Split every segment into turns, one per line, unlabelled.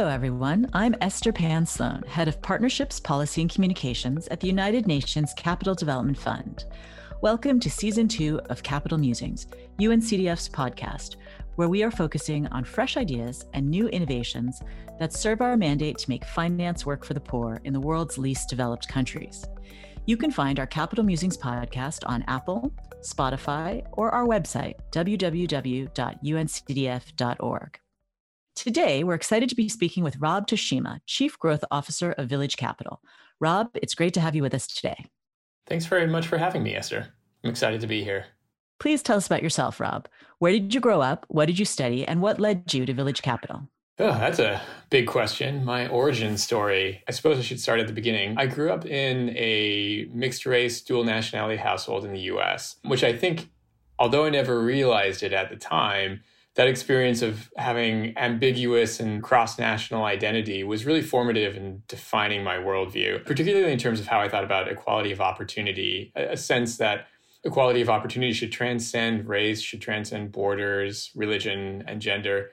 Hello, everyone. I'm Esther Pan Sloan, Head of Partnerships, Policy, and Communications at the United Nations Capital Development Fund. Welcome to Season 2 of Capital Musings, UNCDF's podcast, where we are focusing on fresh ideas and new innovations that serve our mandate to make finance work for the poor in the world's least developed countries. You can find our Capital Musings podcast on Apple, Spotify, or our website, www.uncdf.org. Today, we're excited to be speaking with Rob Tashima, Chief Growth Officer of Village Capital. Rob, it's great to have you with us today.
Thanks very much for having me, Esther. I'm excited to be here.
Please tell us about yourself, Rob. Where did you grow up? What did you study? And what led you to Village Capital?
Oh, that's a big question. My origin story, I suppose I should start at the beginning. I grew up in a mixed race, dual nationality household in the US, which I think, although I never realized it at the time, that experience of having ambiguous and cross national identity was really formative in defining my worldview, particularly in terms of how I thought about equality of opportunity, a sense that equality of opportunity should transcend race, should transcend borders, religion, and gender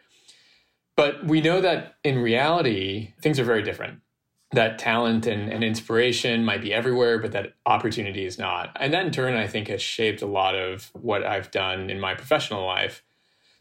but we know that in reality, things are very different. That talent and, and inspiration might be everywhere, but that opportunity is not. And that in turn, I think, has shaped a lot of what I've done in my professional life.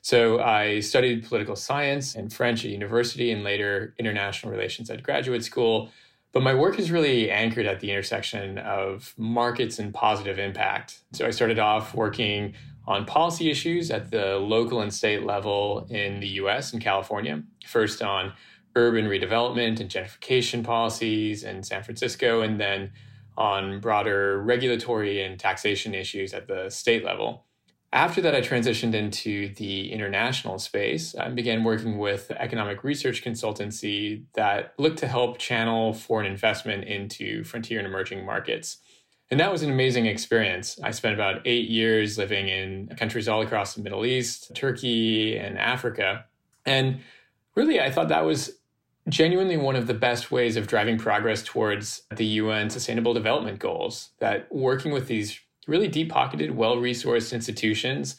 So I studied political science and French at university and later international relations at graduate school. But my work is really anchored at the intersection of markets and positive impact. So I started off working on policy issues at the local and state level in the US and California. First on urban redevelopment and gentrification policies in San Francisco, and then on broader regulatory and taxation issues at the state level. After that, I transitioned into the international space and began working with economic research consultancy that looked to help channel foreign investment into frontier and emerging markets. And that was an amazing experience. I spent about eight years living in countries all across the Middle East, Turkey, and Africa. And really, I thought that was genuinely one of the best ways of driving progress towards the UN Sustainable Development Goals. That working with these really deep pocketed, well resourced institutions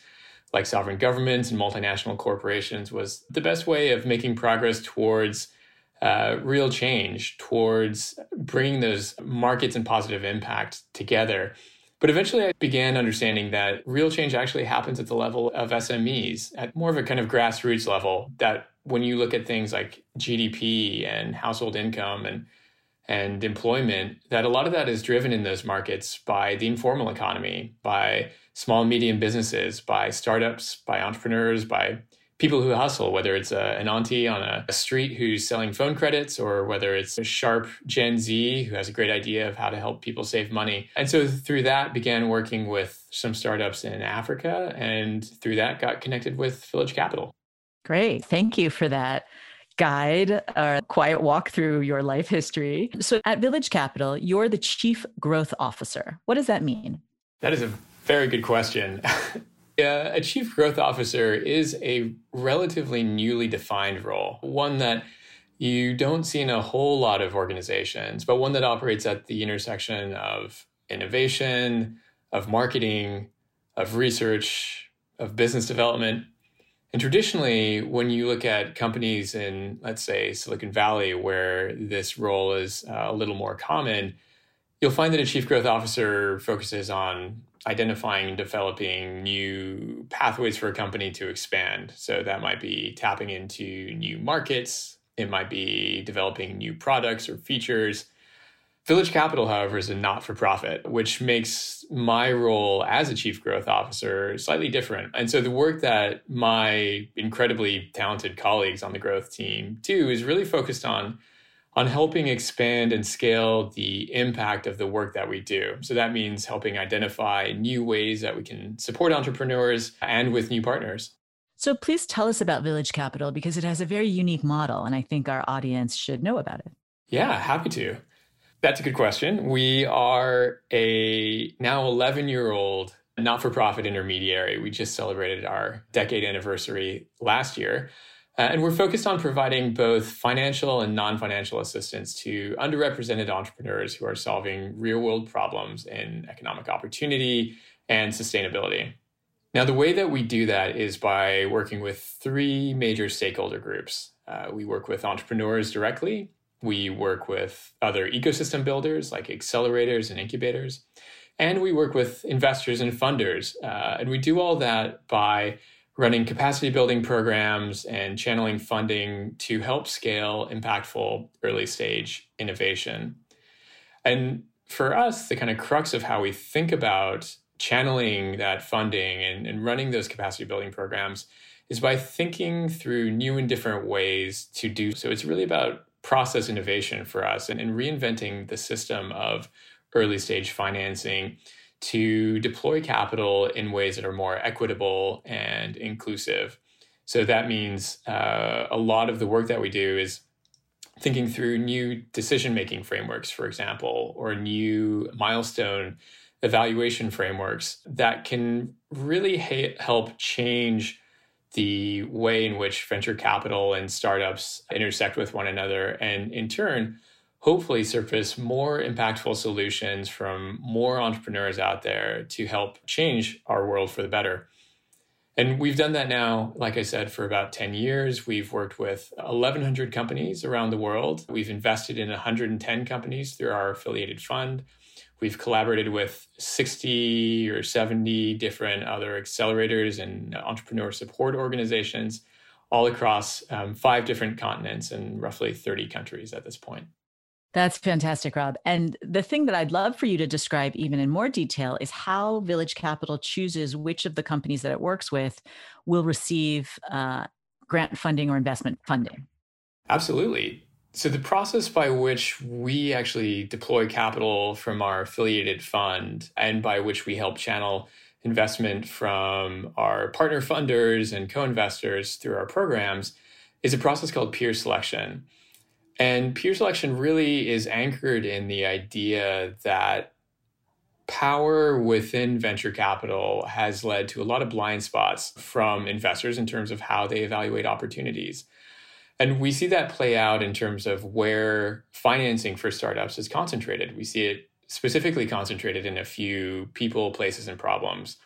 like sovereign governments and multinational corporations was the best way of making progress towards uh, real change towards bringing those markets and positive impact together. But eventually, I began understanding that real change actually happens at the level of SMEs, at more of a kind of grassroots level. That when you look at things like GDP and household income and and employment, that a lot of that is driven in those markets by the informal economy, by small and medium businesses, by startups, by entrepreneurs, by people who hustle, whether it's a, an auntie on a, a, street who's selling phone credits or whether it's a sharp Gen Z who has a great idea of how to help people save money. And so through that began working with some startups in Africa and through that got connected with Village Capital.
Great. Thank you for that guide or quiet walk through your life history. So at Village Capital, you're the chief growth officer. What does that mean?
That is a very good question. Uh, a chief growth officer is a relatively newly defined role, one that you don't see in a whole lot of organizations, but one that operates at the intersection of innovation, of marketing, of research, of business development. And traditionally, when you look at companies in, let's say, Silicon Valley, where this role is uh, a little more common, you'll find that a chief growth officer focuses on identifying and developing new pathways for a company to expand. So that might be tapping into new markets, it might be developing new products or features. Village Capital, however, is a not for profit, which makes my role as a chief growth officer slightly different. And so the work that my incredibly talented colleagues on the growth team do is really focused on on helping expand and scale the impact of the work that we do. So that means helping identify new ways that we can support entrepreneurs and with new partners.
So please tell us about Village Capital because it has a very unique model, and I think our audience should know about it.
Yeah, happy to. That's a good question. We are a now 11 year old not for profit intermediary. We just celebrated our decade anniversary last year. Uh, and we're focused on providing both financial and non financial assistance to underrepresented entrepreneurs who are solving real world problems in economic opportunity and sustainability. Now, the way that we do that is by working with three major stakeholder groups. Uh, we work with entrepreneurs directly. We work with other ecosystem builders like accelerators and incubators. And we work with investors and funders. Uh, and we do all that by running capacity building programs and channeling funding to help scale impactful early stage innovation. And for us, the kind of crux of how we think about channeling that funding and, and running those capacity building programs is by thinking through new and different ways to do so. It's really about process innovation for us and, and reinventing the system of early stage financing to deploy capital in ways that are more equitable and inclusive. So that means uh, a lot of the work that we do is thinking through new decision making frameworks, for example, or new milestone evaluation frameworks that can really ha- help change the way in which venture capital and startups intersect with one another and in turn hopefully surface more impactful solutions from more entrepreneurs out there to help change our world for the better. And we've done that now, like I said, for about 10 years. We've worked with 1,100 companies around the world. We've invested in 110 companies through our affiliated fund. We've collaborated with 60 or 70 different other accelerators and entrepreneur support organizations all across um, five different continents and roughly 30 countries at this point.
That's fantastic, Rob. And the thing that I'd love for you to describe even in more detail is how Village Capital chooses which of the companies that it works with will receive uh, grant funding or investment funding.
Absolutely. So, the process by which we actually deploy capital from our affiliated fund and by which we help channel investment from our partner funders and co investors through our programs is a process called peer selection. And peer selection really is anchored in the idea that power within venture capital has led to a lot of blind spots from investors in terms of how they evaluate opportunities. And we see that play out in terms of where financing for startups is concentrated. We see it specifically concentrated in a few people, places, and problems.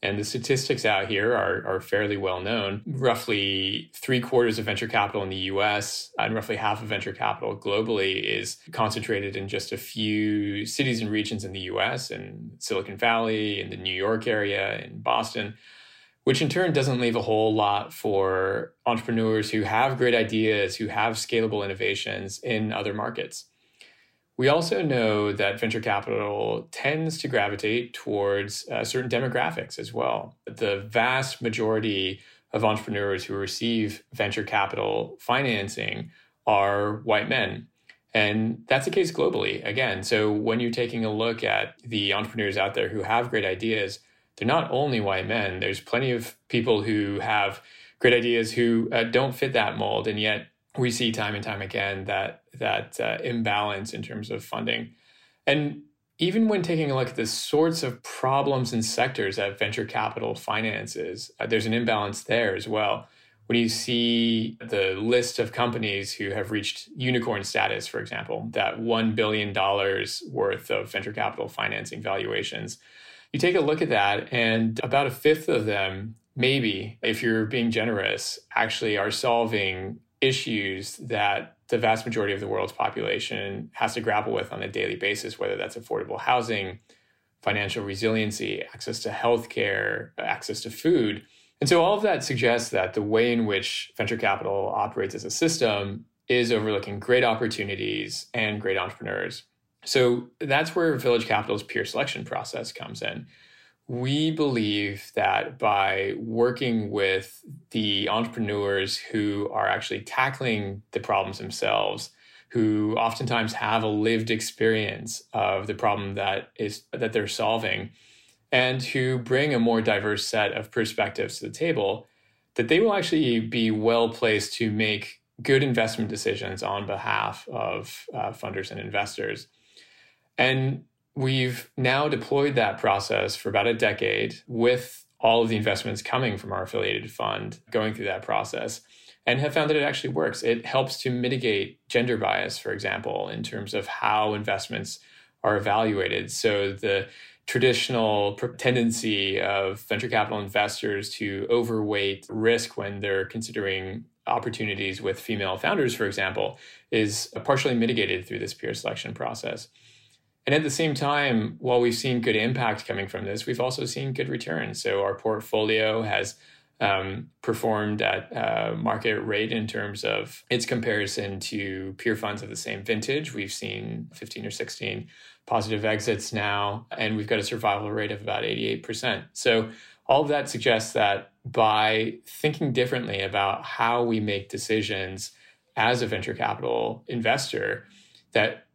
And the statistics out here are, are fairly well known. Roughly three quarters of venture capital in the US and roughly half of venture capital globally is concentrated in just a few cities and regions in the US, in Silicon Valley, in the New York area, in Boston, which in turn doesn't leave a whole lot for entrepreneurs who have great ideas, who have scalable innovations in other markets. We also know that venture capital tends to gravitate towards uh, certain demographics as well. The vast majority of entrepreneurs who receive venture capital financing are white men. And that's the case globally, again. So when you're taking a look at the entrepreneurs out there who have great ideas, they're not only white men. There's plenty of people who have great ideas who uh, don't fit that mold, and yet we see time and time again that that uh, imbalance in terms of funding. And even when taking a look at the sorts of problems and sectors that venture capital finances, uh, there's an imbalance there as well. When you see the list of companies who have reached unicorn status, for example, that $1 billion worth of venture capital financing valuations, you take a look at that, and about a fifth of them, maybe, if you're being generous, actually are solving issues that the vast majority of the world's population has to grapple with on a daily basis, whether that's affordable housing, financial resiliency, access to healthcare, access to food. And so all of that suggests that the way in which venture capital operates as a system is overlooking great opportunities and great entrepreneurs. So that's where Village Capital's peer selection process comes in we believe that by working with the entrepreneurs who are actually tackling the problems themselves, who oftentimes have a lived experience of the problem that is that they're solving, and who bring a more diverse set of perspectives to the table, that they will actually be well placed to make good investment decisions on behalf of uh, funders and investors. And We've now deployed that process for about a decade with all of the investments coming from our affiliated fund going through that process and have found that it actually works. It helps to mitigate gender bias, for example, in terms of how investments are evaluated. So the traditional tendency of venture capital investors to overweight risk when they're considering opportunities with female founders, for example, is partially mitigated through this peer selection process. And at the same time, while we've seen good impact coming from this, we've also seen good returns. So our portfolio has um, performed at uh, market rate in terms of its comparison to peer funds of the same vintage. We've seen 15 or 16 positive exits now, and we've got a survival rate of about 88%. So all of that suggests that by thinking differently about how we make decisions as a venture capital investor, that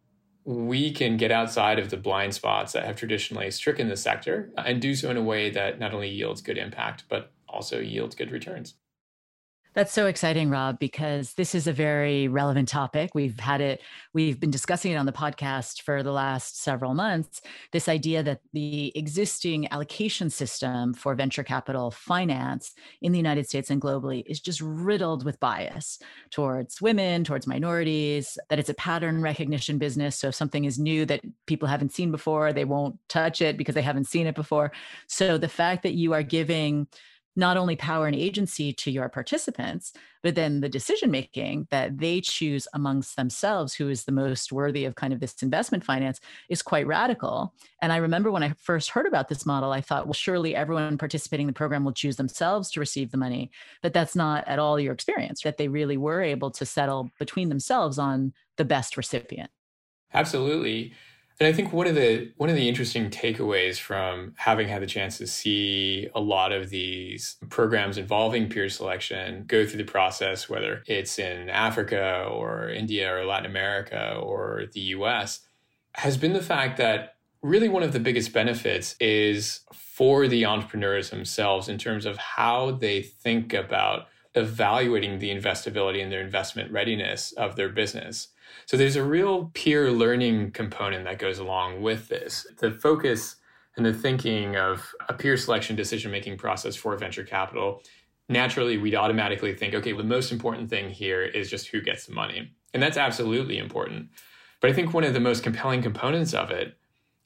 we can get outside of the blind spots that have traditionally stricken the sector uh, and do so in a way that not only yields good impact, but also yields good returns.
That's so exciting, Rob, because this is a very relevant topic. We've had it, we've been discussing it on the podcast for the last several months. This idea that the existing allocation system for venture capital finance in the United States and globally is just riddled with bias towards women, towards minorities, that it's a pattern recognition business. So if something is new that people haven't seen before, they won't touch it because they haven't seen it before. So the fact that you are giving not only power and agency to your participants, but then the decision making that they choose amongst themselves who is the most worthy of kind of this investment finance is quite radical. And I remember when I first heard about this model, I thought, well, surely everyone participating in the program will choose themselves to receive the money. But that's not at all your experience, that they really were able to settle between themselves on the best recipient.
Absolutely. And I think one of the one of the interesting takeaways from having had the chance to see a lot of these programs involving peer selection go through the process, whether it's in Africa or India or Latin America or the US, has been the fact that really one of the biggest benefits is for the entrepreneurs themselves in terms of how they think about evaluating the investability and their investment readiness of their business. So there's a real peer learning component that goes along with this. The focus and the thinking of a peer selection decision making process for venture capital, naturally we'd automatically think, okay, well, the most important thing here is just who gets the money. And that's absolutely important. But I think one of the most compelling components of it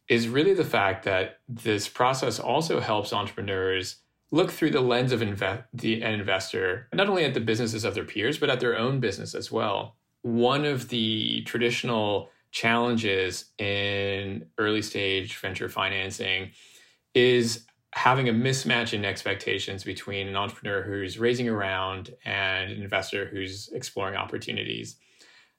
is really the fact that this process also helps entrepreneurs look through the lens of inve- the, an investor, not only at the businesses of their peers, but at their own business as well one of the traditional challenges in early stage venture financing is having a mismatch in expectations between an entrepreneur who's raising around and an investor who's exploring opportunities.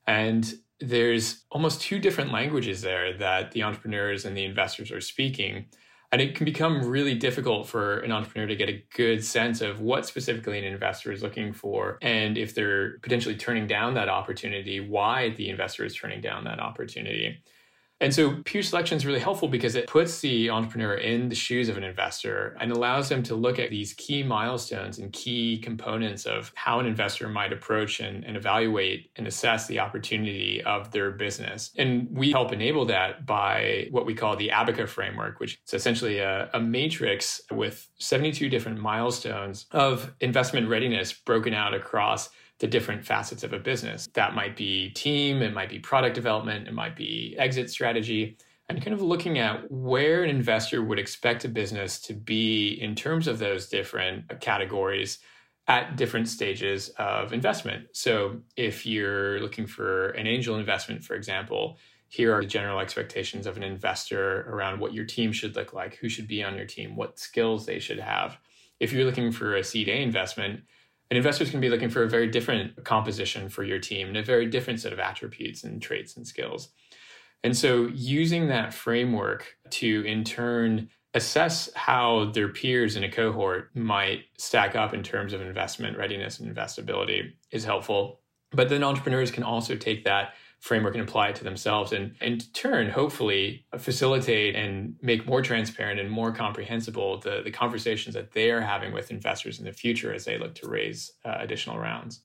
And there's almost two different languages there that the entrepreneurs and the investors are speaking. And it can become really difficult for an entrepreneur to get a good sense of what specifically an investor is looking for. And if they're potentially turning down that opportunity, why the investor is turning down that opportunity. And so peer selection is really helpful because it puts the entrepreneur in the shoes of an investor and allows them to look at these key milestones and key components of how an investor might approach and, and evaluate and assess the opportunity of their business. And we help enable that by what we call the ABACA framework, which is essentially a, a matrix with 72 different milestones of investment readiness broken out across the different facets of a business. That might be team, it might be product development, it might be exit strategy, and kind of looking at where an investor would expect a business to be in terms of those different categories at different stages of investment. So, if you're looking for an angel investment, for example, here are the general expectations of an investor around what your team should look like, who should be on your team, what skills they should have. If you're looking for a seed A investment, and investors can be looking for a very different composition for your team and a very different set of attributes and traits and skills. And so using that framework to in turn assess how their peers in a cohort might stack up in terms of investment readiness and investability is helpful. But then entrepreneurs can also take that framework and apply it to themselves and in turn hopefully facilitate and make more transparent and more comprehensible the, the conversations that they are having with investors in the future as they look to raise uh, additional rounds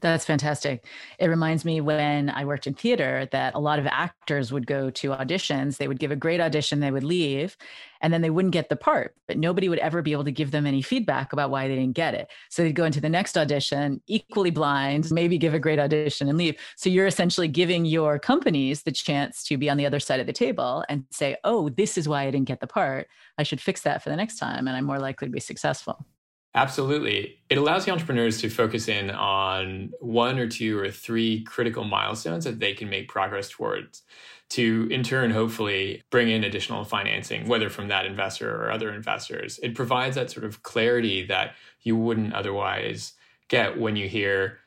that's fantastic. It reminds me when I worked in theater that a lot of actors would go to auditions. They would give a great audition, they would leave, and then they wouldn't get the part, but nobody would ever be able to give them any feedback about why they didn't get it. So they'd go into the next audition, equally blind, maybe give a great audition and leave. So you're essentially giving your companies the chance to be on the other side of the table and say, oh, this is why I didn't get the part. I should fix that for the next time, and I'm more likely to be successful.
Absolutely. It allows the entrepreneurs to focus in on one or two or three critical milestones that they can make progress towards to, in turn, hopefully bring in additional financing, whether from that investor or other investors. It provides that sort of clarity that you wouldn't otherwise get when you hear,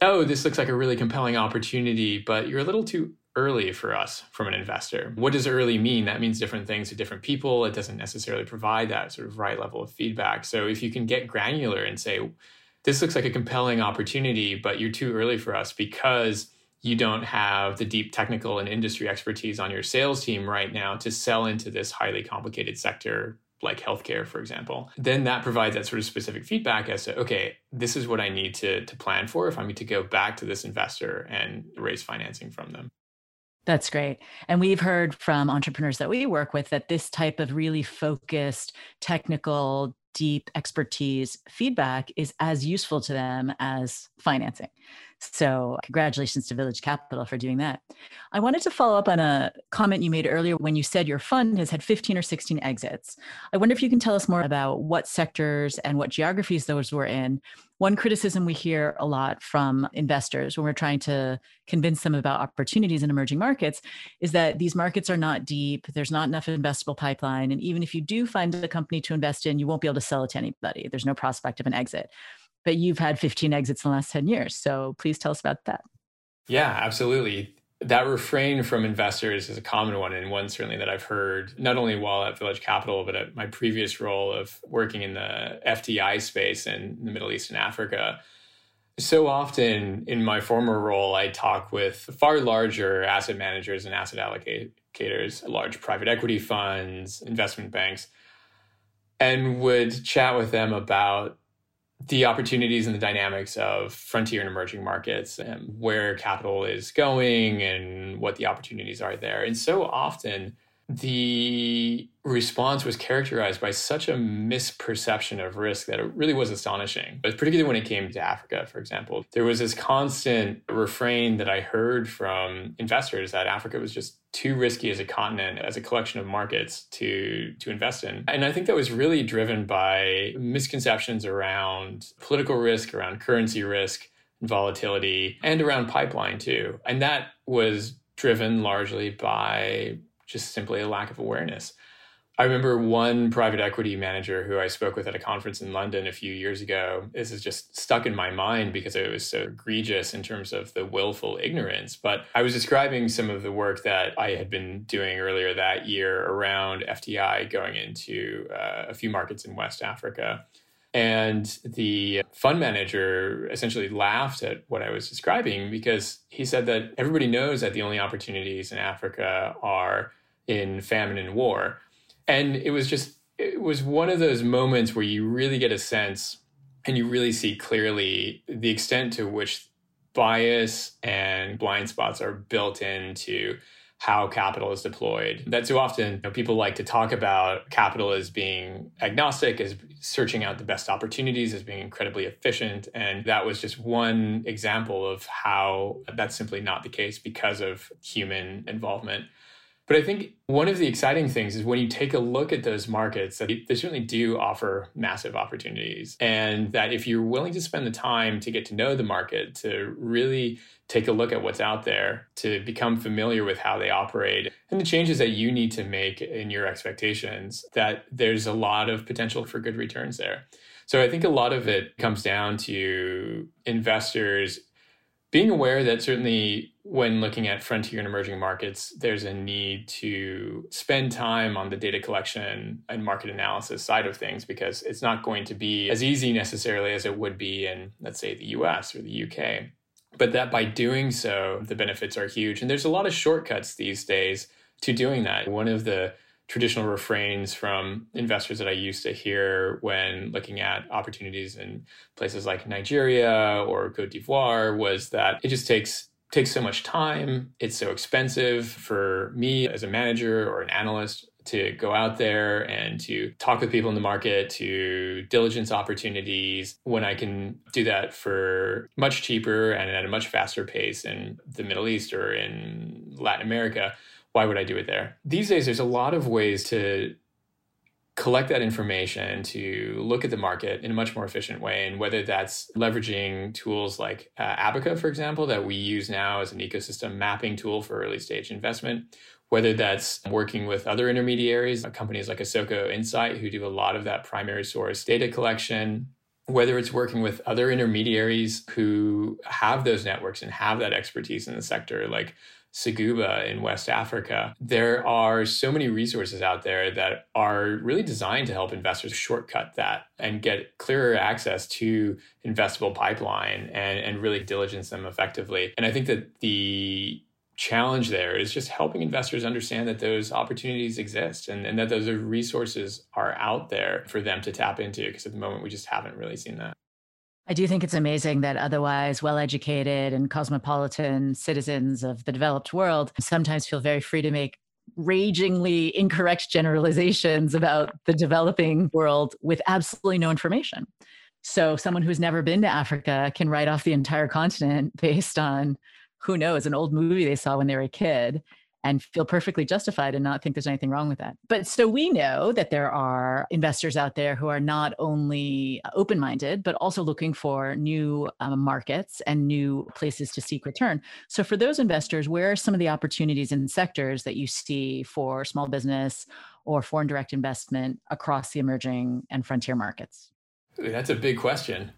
oh, this looks like a really compelling opportunity, but you're a little too early for us from an investor. What does early mean? That means different things to different people. It doesn't necessarily provide that sort of right level of feedback. So if you can get granular and say, this looks like a compelling opportunity, but you're too early for us because you don't have the deep technical and industry expertise on your sales team right now to sell into this highly complicated sector like healthcare, for example, then that provides that sort of specific feedback as to, okay, this is what I need to, to plan for if I need to go back to this investor and raise financing from them.
That's great. And we've heard from entrepreneurs that we work with that this type of really focused, technical, deep expertise feedback is as useful to them as financing. So, congratulations to Village Capital for doing that. I wanted to follow up on a comment you made earlier when you said your fund has had 15 or 16 exits. I wonder if you can tell us more about what sectors and what geographies those were in. One criticism we hear a lot from investors when we're trying to convince them about opportunities in emerging markets is that these markets are not deep, there's not enough investable pipeline. And even if you do find a company to invest in, you won't be able to sell it to anybody. There's no prospect of an exit but you've had 15 exits in the last 10 years. So please tell us about that.
Yeah, absolutely. That refrain from investors is a common one, and one certainly that I've heard not only while at Village Capital, but at my previous role of working in the FDI space in the Middle East and Africa. So often in my former role, I talk with far larger asset managers and asset allocators, large private equity funds, investment banks, and would chat with them about the opportunities and the dynamics of frontier and emerging markets and where capital is going and what the opportunities are there. And so often the response was characterized by such a misperception of risk that it really was astonishing. But particularly when it came to Africa, for example, there was this constant refrain that I heard from investors that Africa was just too risky as a continent, as a collection of markets to to invest in. And I think that was really driven by misconceptions around political risk, around currency risk, volatility, and around pipeline too. And that was driven largely by just simply a lack of awareness. I remember one private equity manager who I spoke with at a conference in London a few years ago. This is just stuck in my mind because it was so egregious in terms of the willful ignorance. But I was describing some of the work that I had been doing earlier that year around FDI going into uh, a few markets in West Africa. And the fund manager essentially laughed at what I was describing because he said that everybody knows that the only opportunities in Africa are in famine and war. And it was just, it was one of those moments where you really get a sense and you really see clearly the extent to which bias and blind spots are built into how capital is deployed. That too often you know, people like to talk about capital as being agnostic, as searching out the best opportunities, as being incredibly efficient. And that was just one example of how that's simply not the case because of human involvement. But I think one of the exciting things is when you take a look at those markets, that they certainly do offer massive opportunities. And that if you're willing to spend the time to get to know the market, to really take a look at what's out there, to become familiar with how they operate and the changes that you need to make in your expectations, that there's a lot of potential for good returns there. So I think a lot of it comes down to investors being aware that certainly when looking at frontier and emerging markets, there's a need to spend time on the data collection and market analysis side of things because it's not going to be as easy necessarily as it would be in, let's say, the US or the UK. But that by doing so, the benefits are huge. And there's a lot of shortcuts these days to doing that. One of the traditional refrains from investors that I used to hear when looking at opportunities in places like Nigeria or Cote d'Ivoire was that it just takes takes so much time. It's so expensive for me as a manager or an analyst to go out there and to talk with people in the market, to diligence opportunities when I can do that for much cheaper and at a much faster pace in the Middle East or in Latin America why would I do it there? These days, there's a lot of ways to collect that information to look at the market in a much more efficient way. And whether that's leveraging tools like uh, Abaca, for example, that we use now as an ecosystem mapping tool for early stage investment, whether that's working with other intermediaries, companies like Asoko Insight, who do a lot of that primary source data collection, whether it's working with other intermediaries who have those networks and have that expertise in the sector, like Seguba in West Africa. There are so many resources out there that are really designed to help investors shortcut that and get clearer access to investable pipeline and, and really diligence them effectively. And I think that the challenge there is just helping investors understand that those opportunities exist and, and that those resources are out there for them to tap into because at the moment we just haven't really seen that.
I do think it's amazing that otherwise well educated and cosmopolitan citizens of the developed world sometimes feel very free to make ragingly incorrect generalizations about the developing world with absolutely no information. So, someone who's never been to Africa can write off the entire continent based on who knows, an old movie they saw when they were a kid and feel perfectly justified and not think there's anything wrong with that. But so we know that there are investors out there who are not only open minded, but also looking for new um, markets and new places to seek return. So for those investors, where are some of the opportunities in sectors that you see for small business or foreign direct investment across the emerging and frontier markets?
That's a big question.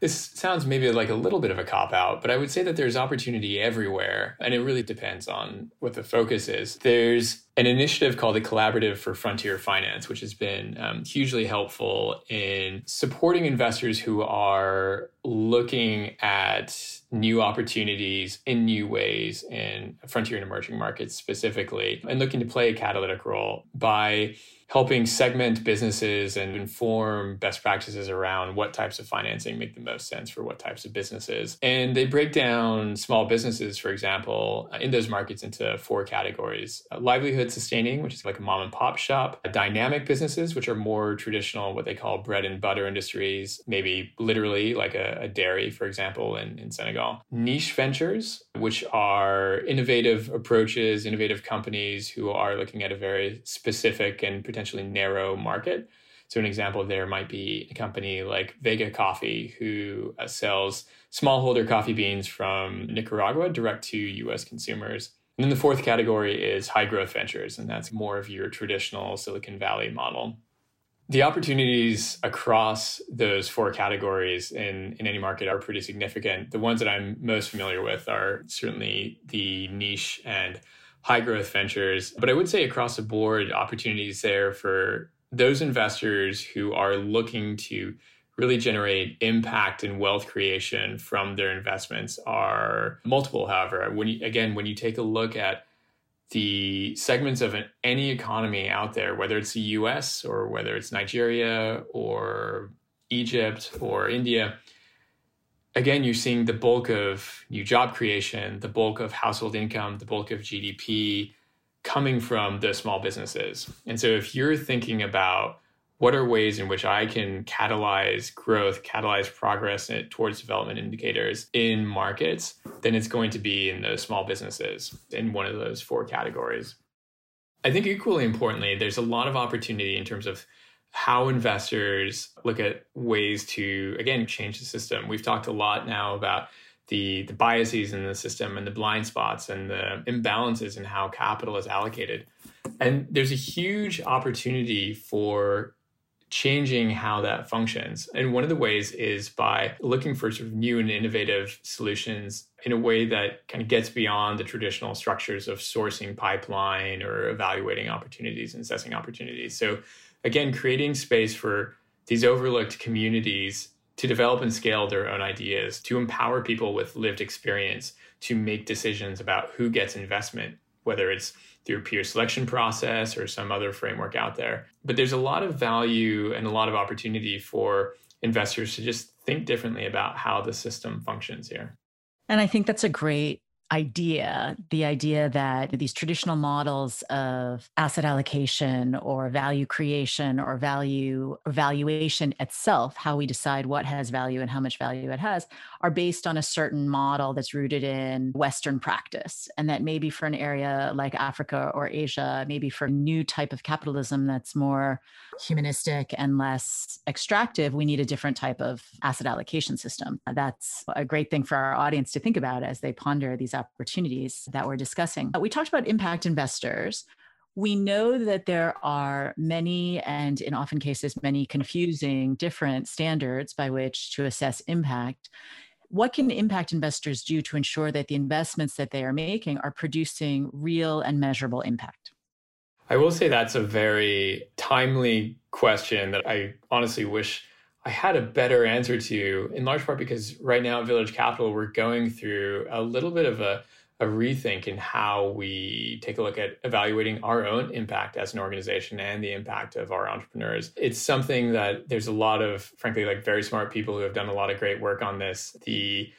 This sounds maybe like a little bit of a cop out, but I would say that there's opportunity everywhere, and it really depends on what the focus is. There's an initiative called the Collaborative for Frontier Finance, which has been um, hugely helpful in supporting investors who are looking at new opportunities in new ways in frontier and emerging markets specifically, and looking to play a catalytic role by helping segment businesses and inform best practices around what types of financing make the most sense for what types of businesses. And they break down small businesses, for example, uh, in those markets into four categories. Uh, livelihood sustaining, which is like a mom and pop shop, uh, dynamic businesses, which are more traditional, what they call bread and butter industries, maybe literally like a, a dairy, for example, in, in Senegal, niche ventures, which are innovative approaches, innovative companies who are looking at a very specific and potentially narrow market. So, an example there might be a company like Vega Coffee, who uh, sells smallholder coffee beans from Nicaragua direct to US consumers. And then the fourth category is high growth ventures, and that's more of your traditional Silicon Valley model. The opportunities across those four categories in, in any market are pretty significant. The ones that I'm most familiar with are certainly the niche and high growth ventures. But I would say across the board, opportunities there for those investors who are looking to really generate impact and wealth creation from their investments are multiple. However, when you, again, when you take a look at the segments of an, any economy out there, whether it's the US or whether it's Nigeria or Egypt or India, again, you're seeing the bulk of new job creation, the bulk of household income, the bulk of GDP coming from the small businesses. And so if you're thinking about what are ways in which I can catalyze growth, catalyze progress eh, towards development indicators in markets, then it's going to be in those small businesses in one of those four categories. I think equally importantly, there's a lot of opportunity in terms of how investors look at ways to again change the system. We've talked a lot now about the the biases in the system and the blind spots and the imbalances in how capital is allocated. And there's a huge opportunity for changing how that functions. And one of the ways is by looking for sort of new and innovative solutions in a way that kind of gets beyond the traditional structures of sourcing pipeline or evaluating opportunities and assessing opportunities. So again, creating space for these overlooked communities to develop and scale their own ideas, to empower people with lived experience to make decisions about who gets investment, whether it's through peer selection process or some other framework out there. But there's a lot of value and a lot of opportunity for investors to just think differently about how the system functions here.
And I think that's a great idea the idea that these traditional models of asset allocation or value creation or value valuation itself how we decide what has value and how much value it has are based on a certain model that's rooted in western practice. And that maybe for an area like africa or asia maybe for a new type of capitalism that's more humanistic and less extractive we need a different type of asset allocation system. That's a great thing for our audience to think about as they ponder these opportunities that we're discussing. We talked about impact investors. We know that there are many, and in often cases, many confusing different standards by which to assess impact. What can impact investors do to ensure that the investments that they are making are producing real and measurable impact?
I will say that's a very timely question that I honestly wish I had a better answer to, in large part because right now at Village Capital, we're going through a little bit of a, a rethink in how we take a look at evaluating our own impact as an organization and the impact of our entrepreneurs. It's something that there's a lot of, frankly, like very smart people who have done a lot of great work on this. The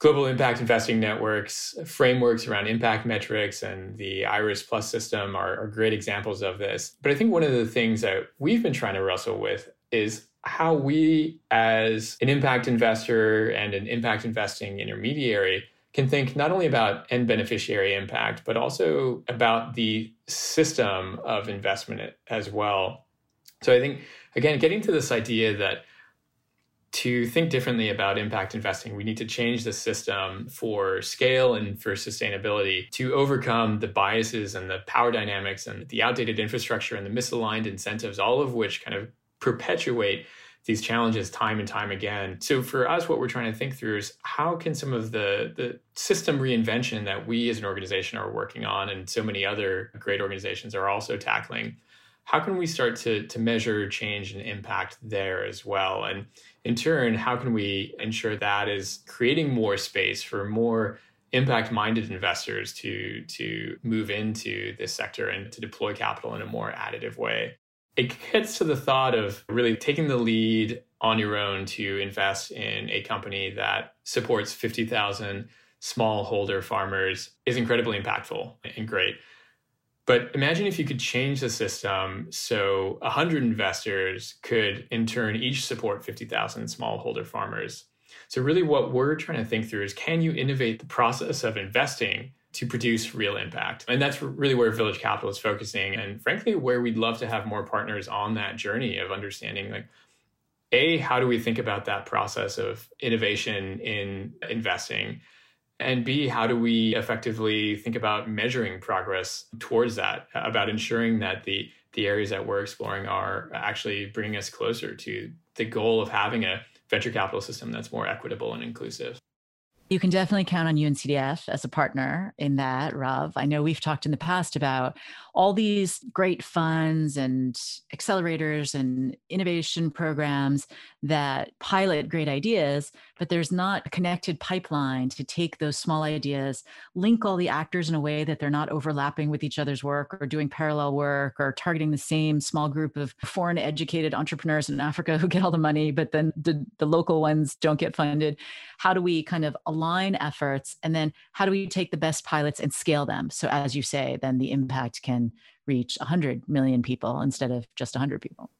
global impact investing networks frameworks around impact metrics and the iris plus system are, are, great examples of this but i think one of the things that we've been trying to wrestle with is how we, as an impact investor and an impact investing intermediary, can think not only about end beneficiary impact, but also about the system of investment as well. So I think, again, getting to this idea that to think differently about impact investing, we need to change the system for scale and for sustainability to overcome the biases and the power dynamics and the outdated infrastructure and the misaligned incentives, all of which kind of perpetuate these challenges time and time again. So for us, what we're trying to think through is how can some of the, the system reinvention that we as an organization are working on and so many other great organizations are also tackling, how can we start to, to measure change and impact there as well? And in turn, how can we ensure that is creating more space for more impact minded investors to, to move into this sector and to deploy capital in a more additive way? It gets to the thought of really taking the lead on your own to invest in a company that supports 50,000 smallholder farmers is incredibly impactful and great. But imagine if you could change the system so 100 investors could, in turn, each support 50,000 smallholder farmers. So, really, what we're trying to think through is can you innovate the process of investing to produce real impact. And that's really where Village Capital is focusing. And frankly, where we'd love to have more partners on that journey of understanding like, A, how do we think about that process of innovation in investing? And B, how do we effectively think about measuring progress towards that, about ensuring that the, the areas that we're exploring are actually bringing us closer to the goal of having a venture capital system that's more equitable and inclusive?
You can definitely count on UNCDF as a partner in that, Rav. I know we've talked in the past about all these great funds and accelerators and innovation programs that pilot great ideas, but there's not a connected pipeline to take those small ideas, link all the actors in a way that they're not overlapping with each other's work or doing parallel work or targeting the same small group of foreign educated entrepreneurs in Africa who get all the money, but then the, the local ones don't get funded. How do we kind of align efforts? And then how do we take the best pilots and scale them? So, as you say, then the impact can reach 100 million people instead of just 100 people.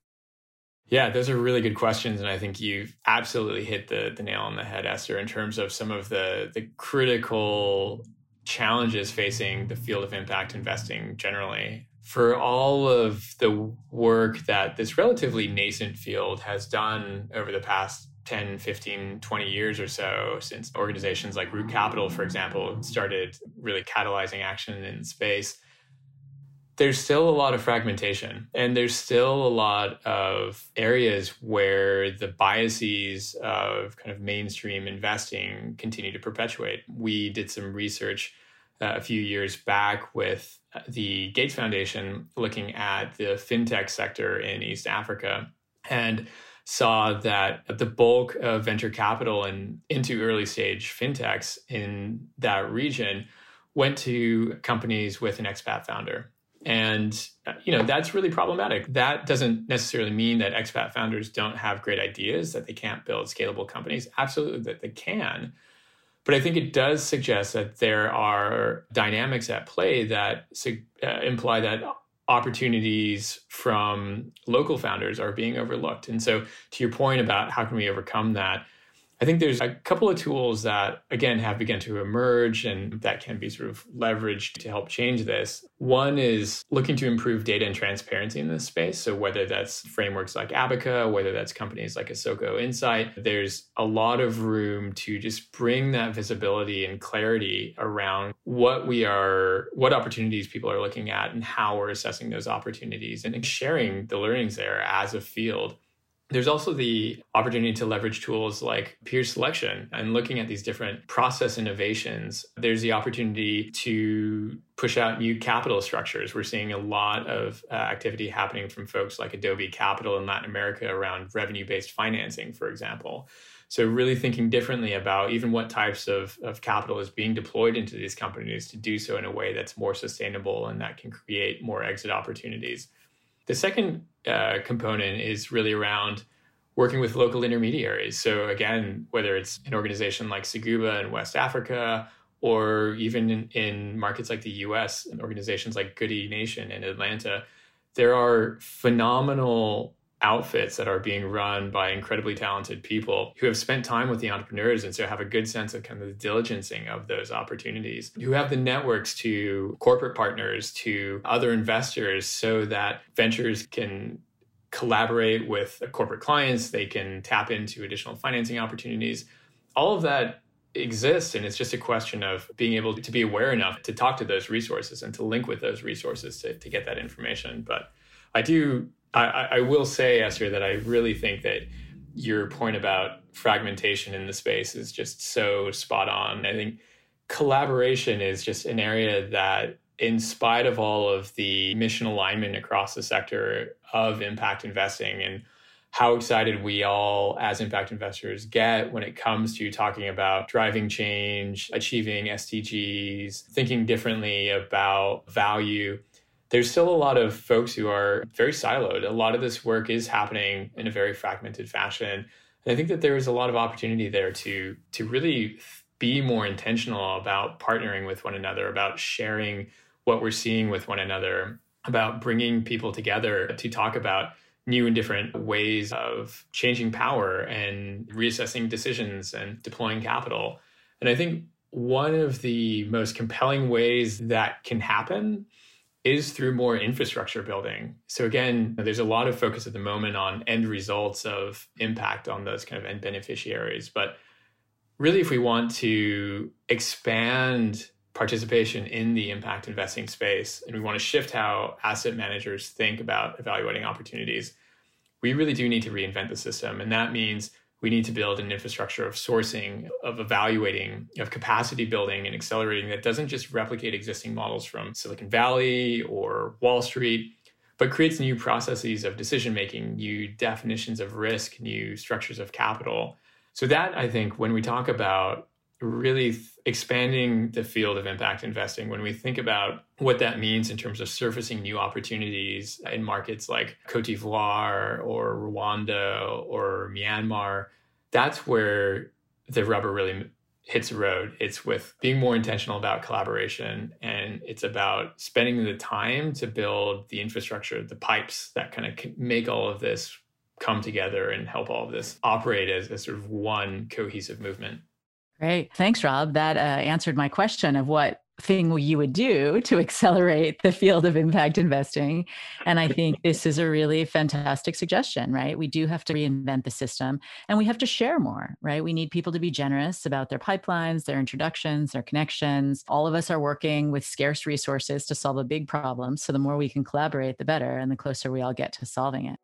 Yeah, those are really good questions, and I think you've absolutely hit the the nail on the head, Esther, in terms of some of the the critical challenges facing the field of impact investing generally. For all of the work that this relatively nascent field has done over the past 10, 15, 20 years or so, since organizations like Root Capital, for example, started really catalyzing action in space, there's still a lot of fragmentation and there's still a lot of areas where the biases of kind of mainstream investing continue to perpetuate. We did some research uh, a few years back with the Gates Foundation looking at the fintech sector in East Africa and saw that the bulk of venture capital and into early stage fintechs in that region went to companies with an expat founder and you know that's really problematic. That doesn't necessarily mean that expat founders don't have great ideas that they can't build scalable companies. Absolutely that they can. But I think it does suggest that there are dynamics at play that uh, imply that opportunities from local founders are being overlooked. And so, to your point about how can we overcome that, I think there's a couple of tools that, again, have begun to emerge and that can be sort of leveraged to help change this. One is looking to improve data and transparency in this space. So, whether that's frameworks like Abaca, whether that's companies like Asoko Insight, there's a lot of room to just bring that visibility and clarity around what we are, what opportunities people are looking at, and how we're assessing those opportunities and sharing the learnings there as a field. There's also the opportunity to leverage tools like peer selection and looking at these different process innovations. There's the opportunity to push out new capital structures. We're seeing a lot of uh, activity happening from folks like Adobe Capital in Latin America around revenue based financing, for example. So, really thinking differently about even what types of, of capital is being deployed into these companies to do so in a way that's more sustainable and that can create more exit opportunities. The second uh, component is really around working with local intermediaries. So again, whether it's an organization like Seguba in West Africa, or even in, in markets like the U.S. and organizations like Goody Nation in Atlanta, there are phenomenal outfits that are being run by incredibly talented people who have spent time with the entrepreneurs and so have a good sense of kind of the diligencing of those opportunities, who have the networks to corporate partners, to other investors, so that ventures can collaborate with corporate clients, they can tap into additional financing opportunities. All of that exists and it's just a question of being able to be aware enough to talk to those resources and to link with those resources to, to get that information but i do I, I will say, Esther, that I really think that your point about fragmentation in the space is just so spot on. I think collaboration is just an area that, in spite of all of the mission alignment across the sector of impact investing and how excited we all as impact investors get when it comes to talking about driving change, achieving SDGs, thinking differently about value there's still a lot of folks who are very siloed. A lot of this work is happening in a very fragmented fashion. And I think that there is a lot of opportunity there to to really be more intentional about partnering with one another, about sharing what we're seeing with one another, about bringing people together to talk about new and different ways of changing power and reassessing decisions and deploying capital. And I think one of the most compelling ways that can happen is through more infrastructure building. So again, there's a lot of focus at the moment on end results of impact on those kind of end beneficiaries, but really if we want to expand participation in the impact investing space and we want to shift how asset managers think about evaluating opportunities, we really do need to reinvent the system and that means we need to build an infrastructure of sourcing, of evaluating, of capacity building and accelerating that doesn't just replicate existing models from Silicon Valley or Wall Street, but creates new processes of decision making, new definitions of risk, new structures of capital. So, that I think when we talk about really expanding the field of impact investing, when we think about what that means in terms of surfacing new opportunities in markets like Cote d'Ivoire or Rwanda or Myanmar, that's where the rubber really hits the road. It's with being more intentional about collaboration and it's about spending the time to build the infrastructure, the pipes that kind of make all of this come together and help all of this operate as, as sort of one cohesive movement.
Great. Thanks, Rob. That uh, answered my question of what thing you would do to accelerate the field of impact investing. And I think this is a really fantastic suggestion, right? We do have to reinvent the system and we have to share more, right? We need people to be generous about their pipelines, their introductions, their connections. All of us are working with scarce resources to solve a big problem. So the more we can collaborate, the better, and the closer we all get to solving it.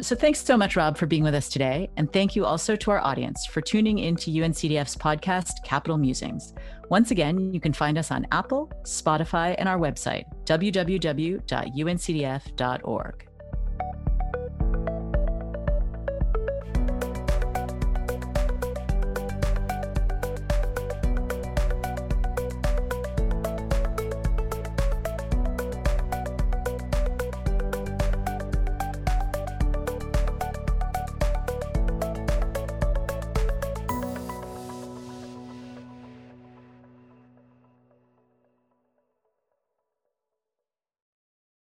So thanks so much, Rob, for being with us today. And thank you also to our audience for tuning into UNCDF's podcast, Capital Musings. Once again, you can find us on Apple, Spotify, and our website, www.uncdf.org.